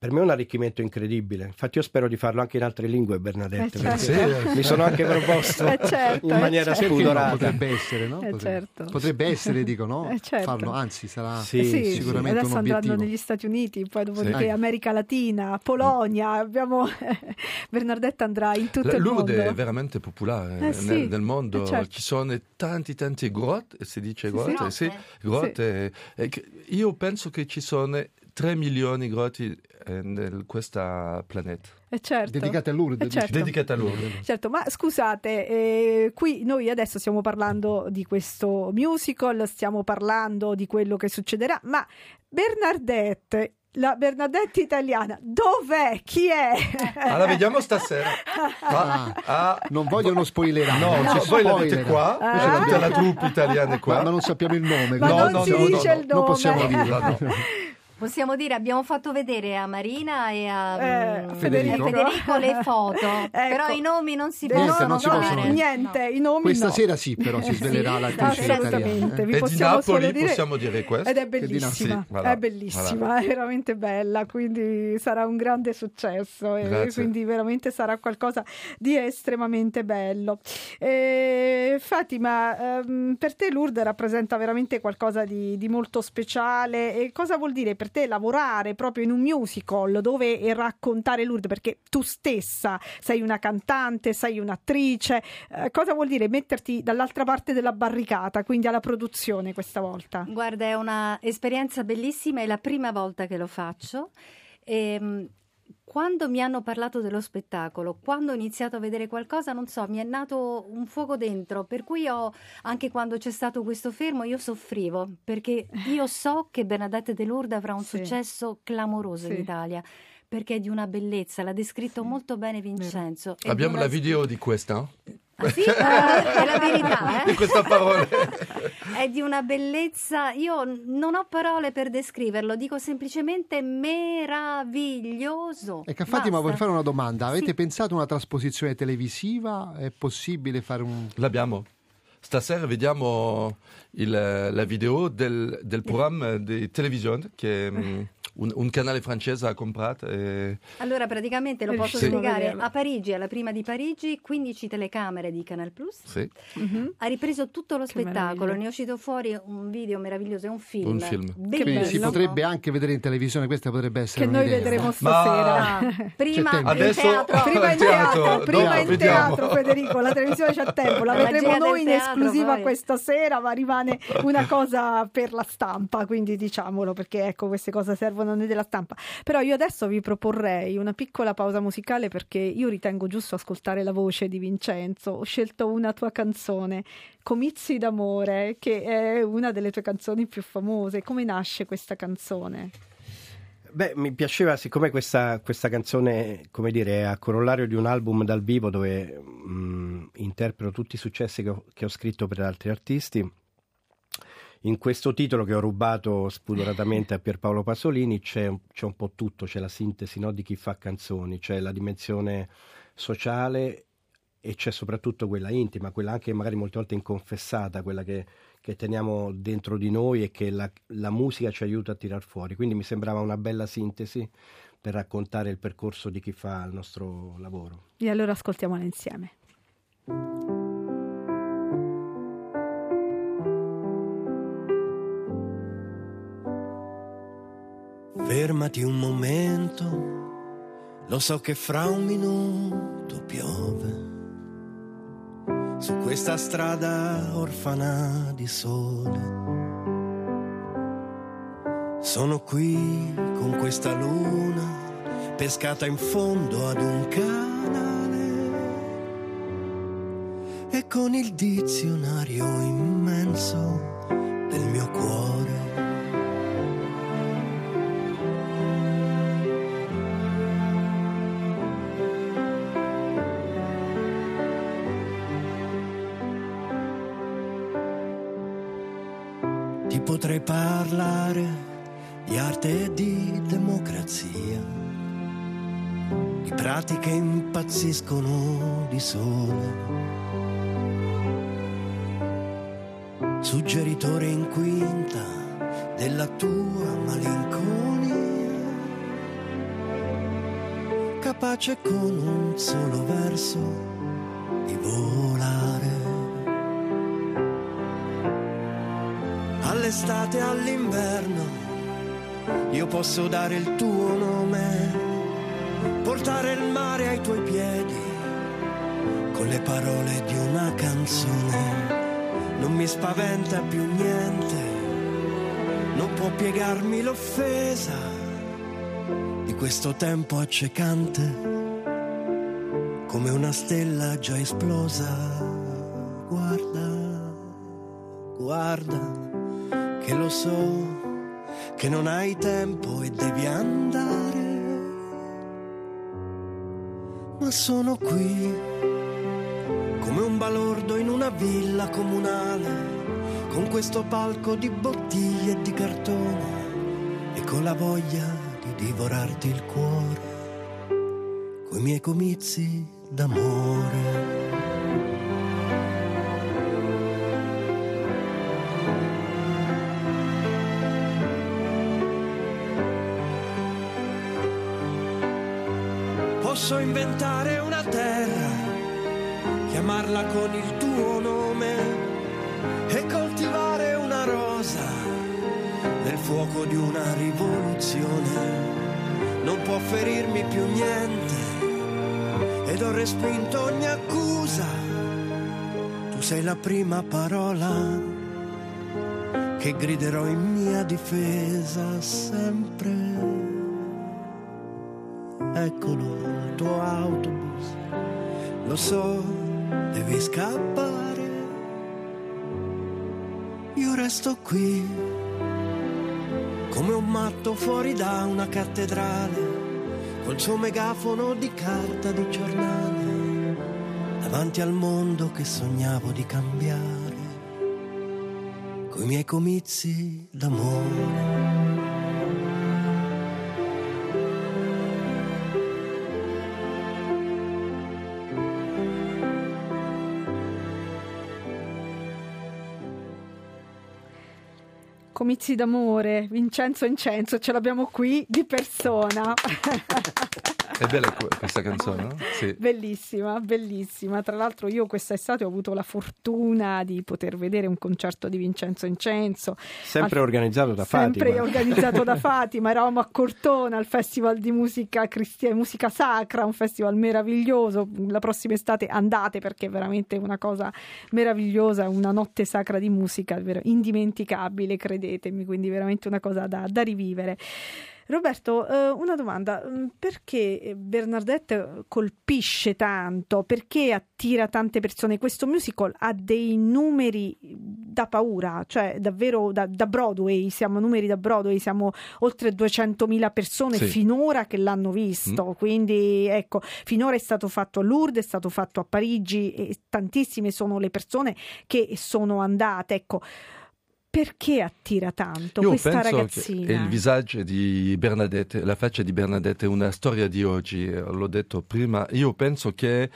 per me è un arricchimento incredibile. Infatti io spero di farlo anche in altre lingue, Bernadette, Eh, certo. mi sono anche proposto Eh, certo, in eh, maniera certo. spudorata. Potrebbe essere, no? Eh, Potrebbe, certo. potrebbe essere, dico, no? Eh, certo. Farlo, anzi, sarà Sì, Eh sì, sicuramente adesso un andranno negli Stati Uniti, poi dopodiché Sì. America Latina, Polonia, abbiamo Bernardetta andrà in tutto La- il Lourdes mondo. è veramente popolare Eh nel, sì, nel mondo, eh certo. ci sono tanti tanti grotte, si dice grotte, sì. sì, grotte. eh, io penso che ci sono 3 milioni di grotti eh, in questo pianeta. Eh certo. Dedicate a Lourdes. Eh certo. Dedicate a Lourdes. Certo, ma scusate, eh, qui noi adesso stiamo parlando di questo musical, stiamo parlando di quello che succederà, ma Bernadette, la Bernadette italiana, dov'è? Chi è? Ah, la vediamo stasera. Ah, Ah, non vogliono spoilerare. no, non no, si voi l'avete spoilera. qua, Ah. tutta la troupe italiana è qua. ma non sappiamo il nome. Ma quindi- non si dice il Non nome. possiamo dirlo. No, no. Possiamo dire, abbiamo fatto vedere a Marina e a Eh, mm, Federico. Federico le foto, Ecco. però i nomi non si Eh, Niente, possono non si dire. possono. Niente, i nomi Questa no. sera sì, però si Eh, svelerà sì, l'attrice assolutamente. italiana. Vi E di Napoli dire- possiamo dire questo? Ed è bellissima, Sì, voilà, è bellissima, voilà. è veramente bella, quindi sarà un grande successo e Grazie. quindi veramente sarà qualcosa di estremamente bello. E, Fatima, ehm, per te Lourdes rappresenta veramente qualcosa di, di molto speciale e cosa vuol dire per te lavorare proprio in un musical dove raccontare Lourdes? Perché tu stessa sei una cantante, sei un'attrice, eh, cosa vuol dire metterti dall'altra parte della barricata, quindi alla produzione questa volta? Guarda, è un'esperienza bellissima, è la prima volta che lo faccio. E, quando mi hanno parlato dello spettacolo, quando ho iniziato a vedere qualcosa, non so, mi è nato un fuoco dentro, per cui ho, anche quando c'è stato questo fermo, io soffrivo, perché io so che Bernadette De Lourdes avrà un Sì. successo clamoroso Sì. in Italia, perché è di una bellezza, l'ha descritto molto bene Vincenzo. Abbiamo una- la video di questa, sì? Eh, è la verità, di eh? questa parola. È di una bellezza, io non ho parole per descriverlo, dico semplicemente meraviglioso. Ecco, Fatima, Basta. vorrei fare una domanda. Avete Sì. pensato a una trasposizione televisiva? È possibile fare un... L'abbiamo. Stasera vediamo il- la video del, del programma di televisione che mm, un, un canale francese ha comprato. E... Allora, praticamente lo posso sì. spiegare. A Parigi, alla prima di Parigi, 15 telecamere di Canal Plus. Sì. Mhm. Ha ripreso tutto lo Che spettacolo, meraviglia. ne è uscito fuori un video meraviglioso, è un film. Un film. Quindi si potrebbe anche vedere in televisione, questa potrebbe essere che noi vedremo stasera. Ah, prima C'è in. Adesso- teatro. Prima in Teatro, teatro, prima no, in vediamo. teatro, Federico. La televisione c'ha tempo, la La vedremo magia noi in teatro, esclusiva poi. questa sera, ma rimane una cosa per la stampa, quindi diciamolo perché ecco queste cose servono a noi della stampa. Però io adesso vi proporrei una piccola pausa musicale perché io ritengo giusto ascoltare la voce di Vincenzo. Ho scelto una tua canzone, Comizi d'amore, che è una delle tue canzoni più famose. Come nasce questa canzone? Beh, mi piaceva, siccome questa, questa canzone, come dire, è a corollario di un album dal vivo dove mh, interpreto tutti i successi che ho, che ho scritto per altri artisti, in questo titolo che ho rubato spudoratamente a Pierpaolo Pasolini c'è, c'è un po' tutto, c'è la sintesi no, di chi fa canzoni, c'è la dimensione sociale e c'è soprattutto quella intima, quella anche magari molte volte inconfessata, quella che, che teniamo dentro di noi e che la, la musica ci aiuta a tirar fuori. Quindi mi sembrava una bella sintesi per raccontare il percorso di chi fa il nostro lavoro. E allora ascoltiamola insieme. Fermati un momento, lo so che fra un minuto piove. Su questa strada orfana di sole. Sono qui con questa luna pescata in fondo ad un canale e con il dizionario immenso del mio cuore. Potrei parlare di arte e di democrazia, di prati che impazziscono di sole. Suggeritore in quinta della tua malinconia, capace con un solo verso di volare. All'estate e all'inverno io posso dare il tuo nome, portare il mare ai tuoi piedi con le parole di una canzone. Non mi spaventa più niente, non può piegarmi l'offesa questo tempo accecante, come una stella già esplosa. Guarda, guarda, che lo so che non hai tempo e devi andare. Ma sono qui, come un balordo in una villa comunale, con questo palco di bottiglie e di cartone e con la voglia di divorarti il cuore, coi miei comizi d'amore. Posso inventare una terra, chiamarla con il tuo nome e coltivare una rosa nel fuoco di una rivoluzione. Non può ferirmi più niente ed ho respinto ogni accusa. Tu sei la prima parola che griderò in mia difesa sempre. Lo so, devi scappare. Io resto qui, come un matto fuori da una cattedrale, col suo megafono di carta di giornale, davanti al mondo che sognavo di cambiare, coi miei comizi d'amore. Comizi d'amore, Vincenzo Incenzo, ce l'abbiamo qui di persona. È bella questa canzone, no? Sì. Bellissima, bellissima. Tra l'altro io quest'estate ho avuto la fortuna di poter vedere un concerto di Vincenzo Incenso. Sempre al... organizzato da Fatima. Sempre organizzato da Fatima. Eravamo a Cortona al Festival di Musica Cristiana, Musica Sacra, un festival meraviglioso. La prossima estate andate perché è veramente una cosa meravigliosa, una notte sacra di musica, indimenticabile, credetemi, quindi veramente una cosa da, da rivivere. Roberto, eh, una domanda, mm, perché Bernadette colpisce tanto? Perché attira tante persone? Questo musical ha dei numeri da paura, cioè davvero da, da Broadway, siamo numeri da Broadway, siamo oltre 200.000 persone sì. finora che l'hanno visto, mm. quindi ecco, finora è stato fatto a Lourdes, è stato fatto a Parigi e tantissime sono le persone che sono andate, ecco. Perché attira tanto Io questa ragazzina? Il visaggio di Bernadette, la faccia di Bernadette è una storia di oggi, l'ho detto prima. Io penso che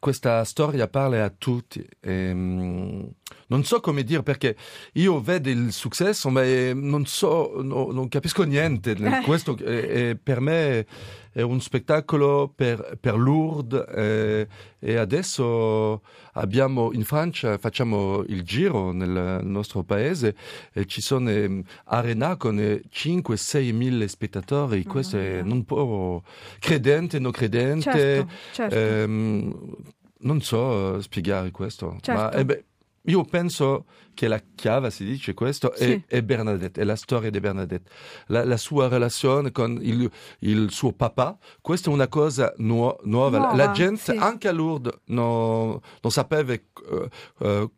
questa storia parla a tutti. E, um, non so come dire perché io vedo il successo, ma non so, no, non capisco niente. Eh. Questo e, e per me è un spettacolo per, per Lourdes eh, e adesso abbiamo in Francia, facciamo il giro nel nostro paese e ci sono eh, arena con 5-6 mille spettatori, oh, questo è non può, credente, non credente, certo, certo. Ehm, non so spiegare questo, certo. ma eh beh, io penso che la chiave, si dice questo, sì. è, è, Bernadette, è la storia di Bernadette. La, la sua relazione con il, il, suo papà, questa è una cosa nuo, nuova. nuova. La gente, sì. anche a Lourdes, non, non sapeva uh, uh,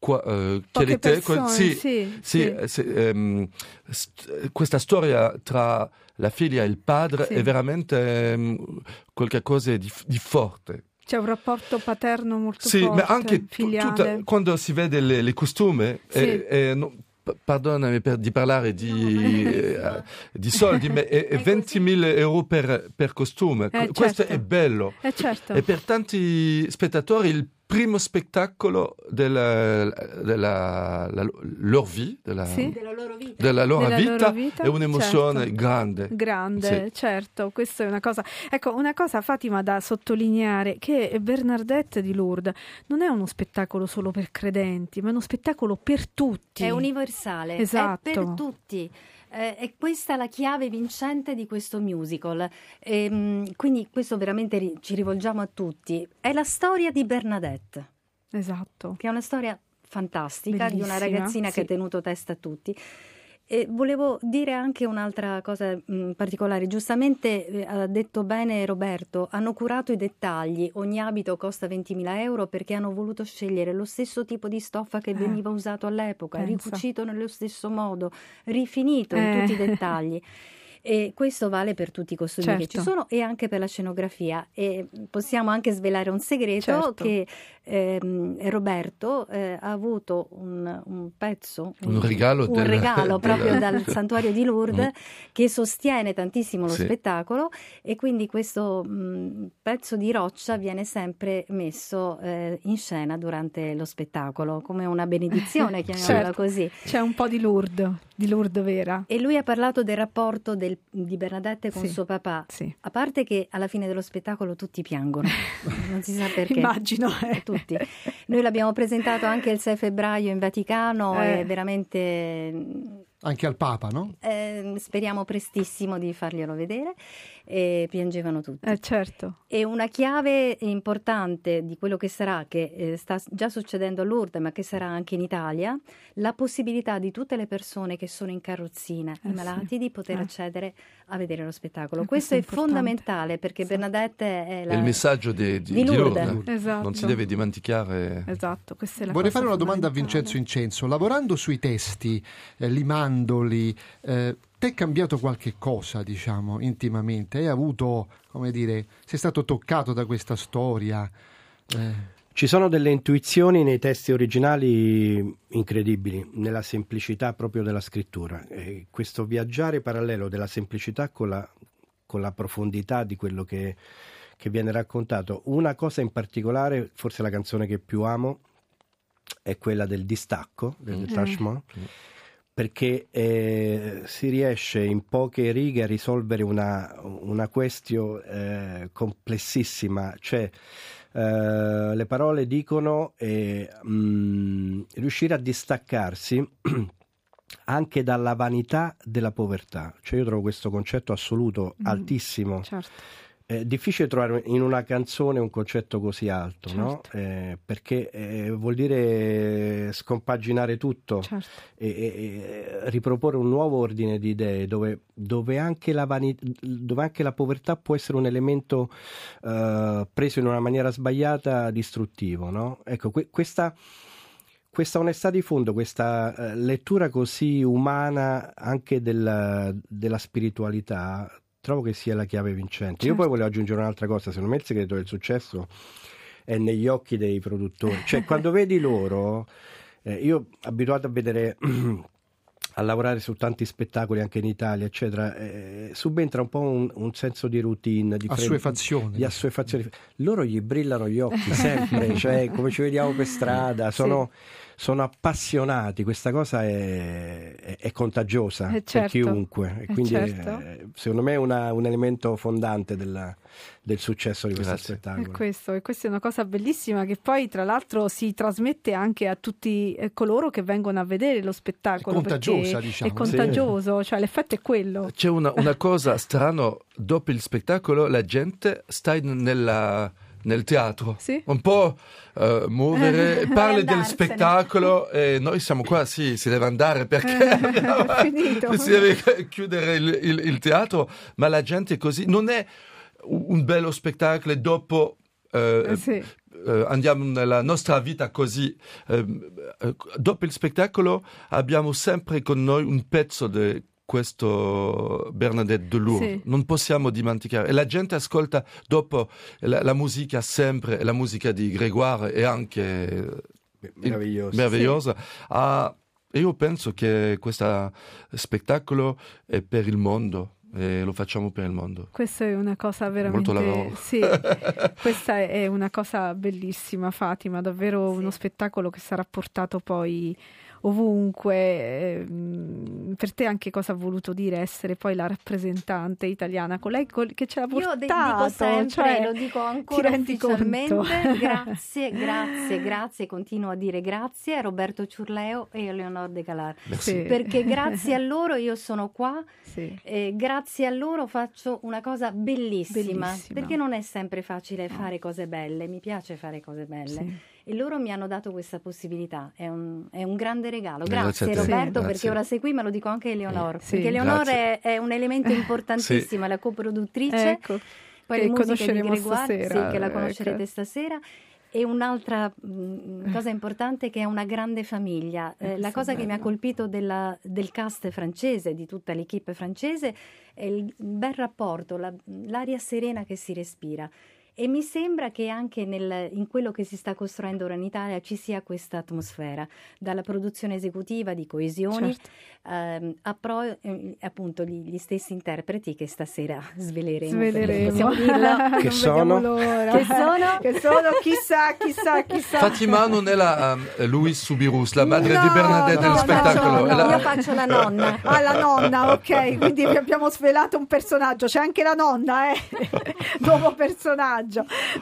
Qua, uh, persone, sì, sì, sì, sì. Um, st- questa storia tra la figlia e il padre è veramente um, qualcosa di, di forte. C'è un rapporto paterno molto sì, forte, ma anche filiale. Tutta, quando si vede le, le costume, Sì. eh, eh, no, p- pardonami per, di parlare di, eh, di soldi, ma è, è 20.000 euro per, per costume. Eh, Questo certo. è bello. Eh, certo. E per tanti spettatori il primo spettacolo della, della la, loro vita, della, Sì. Della loro vita. della loro Della vita, loro vita, è un'emozione certo. grande. Grande, Sì. certo, questa è una cosa. Ecco, una cosa Fatima da sottolineare che Bernadette di Lourdes non è uno spettacolo solo per credenti, ma è uno spettacolo per tutti. È universale, Esatto. è per tutti. Eh, e questa è la chiave vincente di questo musical. Ehm, quindi questo veramente ri- ci rivolgiamo a tutti. È la storia di Bernadette, Esatto. che è una storia fantastica di una Bellissima, ragazzina che sì. ha tenuto testa a tutti. E volevo dire anche un'altra cosa mh, particolare. Giustamente eh, ha detto bene Roberto, hanno curato i dettagli. Ogni abito costa 20.000 euro perché hanno voluto scegliere lo stesso tipo di stoffa che Eh. veniva usato all'epoca, Pensa. ricucito nello stesso modo, rifinito in Eh. tutti i dettagli. E questo vale per tutti i costumi che ci Certo. sono e anche per la scenografia. E possiamo anche svelare un segreto Certo. che ehm, Roberto eh, ha avuto un, un pezzo, Un regalo un del- regalo del- proprio dal santuario di Lourdes Mm. che sostiene tantissimo lo Sì. spettacolo e quindi questo mh, pezzo di roccia viene sempre messo eh, in scena durante lo spettacolo come una benedizione, chiamiamola Certo. così. C'è un po' di Lourdes, di Lourdes vera. E lui ha parlato del rapporto del- di Bernadette con Sì, suo papà. sì. A parte che alla fine dello spettacolo tutti piangono, non si sa perché. Immagino, eh. Tutti. Noi l'abbiamo presentato anche il 6 febbraio in Vaticano Eh. e veramente Anche al Papa, no? eh, speriamo prestissimo di farglielo vedere e piangevano tutti. Eh, certo. E una chiave importante di quello che sarà, che eh, sta già succedendo a Lourdes, ma che sarà anche in Italia, la possibilità di tutte le persone che sono in carrozzina, Eh, i malati, sì. di poter Eh. accedere a vedere lo spettacolo. Eh, questo, questo è, è importante. fondamentale perché Sì. Bernadette è, la... È il messaggio di, di, di di Lourdes. Lourdes. Esatto. Non si deve dimenticare. Esatto, questa è la Vorrei cosa fare una domanda a. Vincenzo Incenso. Lavorando sui testi, eh, limandoli, eh, ti è cambiato qualche cosa, diciamo, intimamente? Hai avuto, come dire, sei stato toccato da questa storia? Eh, Ci sono delle intuizioni nei testi originali incredibili, nella semplicità proprio della scrittura. E questo viaggiare parallelo della semplicità con la, con la profondità di quello che, che viene raccontato. Una cosa in particolare, forse la canzone che più amo, è quella del distacco, del Mm. Perché eh, si riesce in poche righe a risolvere una, una question eh, complessissima, cioè eh, le parole dicono eh, mh, riuscire a distaccarsi anche dalla vanità della povertà, cioè io trovo questo concetto assoluto Mm. altissimo. Certo. È difficile trovare in una canzone un concetto così alto, no? Certo. Eh, perché eh, vuol dire scompaginare tutto Certo. e, e- e riproporre un nuovo ordine di idee dove, dove anche, la vani- dove anche la povertà può essere un elemento eh, preso in una maniera sbagliata distruttivo. No? Ecco, que- questa, questa onestà di fondo, questa eh, lettura così umana anche della, della spiritualità, trovo che sia la chiave vincente. Io Certo. poi volevo aggiungere un'altra cosa, secondo me il segreto del successo è negli occhi dei produttori. Cioè, quando vedi loro, eh, io abituato a vedere, a lavorare su tanti spettacoli anche in Italia, eccetera, eh, subentra un po' un, un senso di routine, di Assuefazione. di assuefazione. Loro gli brillano gli occhi sempre, cioè come ci vediamo per strada, sono, sono appassionati, questa cosa è, è- è contagiosa Eh, per certo. chiunque e Eh, quindi certo. eh, secondo me è una- un elemento fondante della- del successo di questo Grazie. Spettacolo. questo, e questa è una cosa bellissima che poi tra l'altro si trasmette anche a tutti eh, coloro che vengono a vedere lo spettacolo. È contagiosa, diciamo. È contagioso, cioè l'effetto è quello. C'è una, una cosa strana, dopo il spettacolo la gente sta in- nella- nel teatro, Sì. un po' eh, muovere, parli del spettacolo e noi siamo qua, sì, si deve andare perché finito. si deve chiudere il, il- il teatro, ma la gente così, non è un bello spettacolo e dopo... eh, Eh, sì. eh, andiamo nella nostra vita così. eh, dopo il spettacolo abbiamo sempre con noi un pezzo di questo Bernadette de Lourdes. Sì. Non possiamo dimenticare. E la gente ascolta dopo la, la musica sempre, la musica di Grégoire e anche Meraviglioso. meravigliosa. Ah, e io penso che questo spettacolo è per il mondo e lo facciamo per il mondo. Questa è una cosa Molto lavoro. veramente sì, questa è una cosa bellissima Fatima, davvero Sì. uno spettacolo che sarà portato poi ovunque. ehm, Per te anche cosa ha voluto dire essere poi la rappresentante italiana, colei col- che ce l'ha Io portato, de- dico sempre, cioè, lo dico ancora ufficialmente, conto? grazie, grazie, grazie, continuo a dire grazie a Roberto Ciurleo e a Leonor De Galar. Sì. Perché grazie a loro io sono qua Sì. e grazie a loro faccio una cosa bellissima, Bellissima. perché non è sempre facile fare cose belle, mi piace fare cose belle. Sì. E loro mi hanno dato questa possibilità. È un, è un grande regalo. Grazie Grazie, te. Roberto, Grazie. perché ora sei qui, ma lo dico anche a Eleonora. Sì. Perché Eleonora Grazie. è, è un elemento importantissimo, è la coproduttrice. Ecco, Poi che conosceremo Gregoire, stasera, sì, che la ecco. conoscerete stasera. E un'altra mh, cosa importante è che è una grande famiglia. Eh, la Questo è cosa che mi ha bello. colpito della- del cast francese, di tutta l'equipe francese, è il bel rapporto, la- l'aria serena che si respira. E mi sembra che anche nel- in quello che si sta costruendo ora in Italia ci sia questa atmosfera, dalla produzione esecutiva di coesioni Certo. ehm, a pro- eh, appunto gli, gli stessi interpreti che stasera sveleremo. Sveleremo. Dirlo? Che Non sono? Che sono? Che sono? Chissà, chissà, chissà. Fatima non è la um, Louise Subirus, la madre No, di Bernadette no, del no, spettacolo. no, la- Io faccio la nonna. Ah, la nonna, ok, quindi abbiamo svelato un personaggio, c'è anche la nonna, eh? Nuovo personaggio.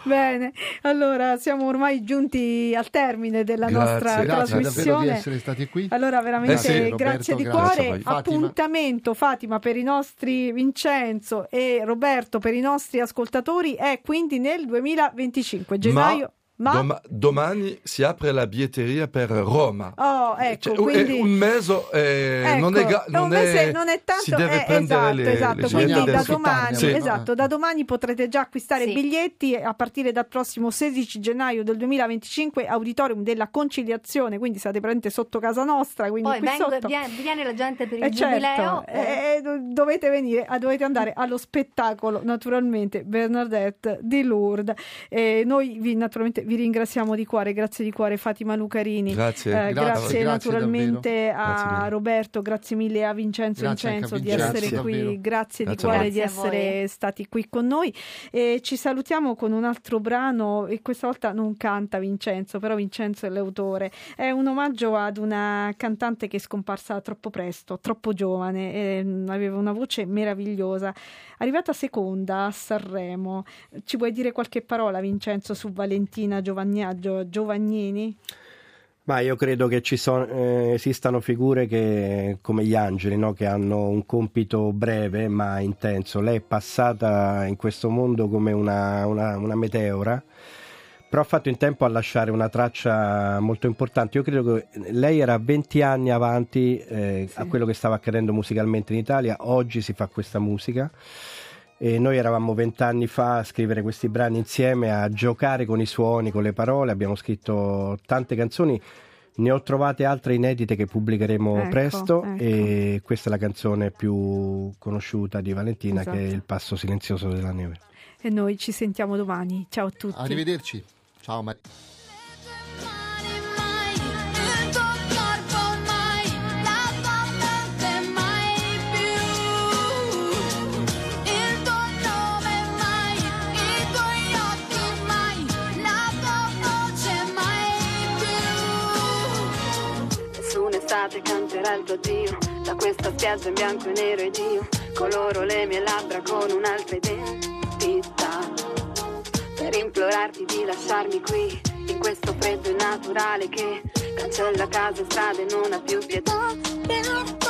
Bene, allora siamo ormai giunti al termine della Grazie, nostra Grazie davvero di trasmissione. essere stati qui. Allora, veramente Eh sì, Roberto, grazie di grazie cuore. Fatima. Appuntamento, Fatima, per i nostri Vincenzo e Roberto, per i nostri ascoltatori, è quindi nel 2025, gennaio. Ma, doma- domani si apre la biglietteria per Roma. oh, ecco, Cioè, quindi... un mese eh, non, è Ecco, ga- non mese- è- non è tanto si deve eh, prendere esatto, le, esatto. le quindi da domani, Sì. esatto, da domani potrete già acquistare Sì. biglietti a partire dal prossimo 16 gennaio del 2025 auditorium della conciliazione quindi state presente sotto casa nostra quindi Poi qui vengo- sotto viene, viene la gente per il eh, giubileo. certo, eh, do- dovete venire, ah, dovete andare allo spettacolo naturalmente Bernadette di Lourdes. Eh, noi vi, naturalmente vi ringraziamo di cuore, grazie di cuore Fatima Lucarini. Grazie. Eh, Grazie, grazie, grazie naturalmente Grazie a mille. Roberto, grazie mille a Vincenzo Grazie anche a Vincenzo di Vincenzo, essere qui, davvero. grazie, di Grazie cuore di Grazie essere stati qui con noi. E ci salutiamo con un altro brano e questa volta non canta Vincenzo, però Vincenzo è l'autore. È un omaggio ad una cantante che è scomparsa troppo presto, troppo giovane, e, mm, aveva una voce meravigliosa. Arrivata seconda a Sanremo, ci vuoi dire qualche parola Vincenzo su Valentina Giovagnaggio, Giovagnini? Ma io credo che ci son- eh, esistano figure che, come gli angeli, no? che hanno un compito breve ma intenso. Lei è passata in questo mondo come una, una- una meteora, però ha fatto in tempo a lasciare una traccia molto importante. Io credo che lei era 20 anni avanti eh, a quello che stava accadendo musicalmente in Italia, oggi si fa questa musica. E noi eravamo vent'anni fa a scrivere questi brani insieme, a giocare con i suoni, con le parole. Abbiamo scritto tante canzoni, ne ho trovate altre inedite che pubblicheremo Ecco, presto. ecco. E questa è la canzone più conosciuta di Valentina, che è Esatto. Il passo silenzioso della neve. E noi ci sentiamo domani. Ciao a tutti. Arrivederci. Ciao Maria. Nessun'estate canterà il tuo addio Da questa spiaggia in bianco e nero ed io Coloro le mie labbra con un'altra identità. Per implorarti di lasciarmi qui In questo freddo innaturale che Cancella casa e strade non ha più pietà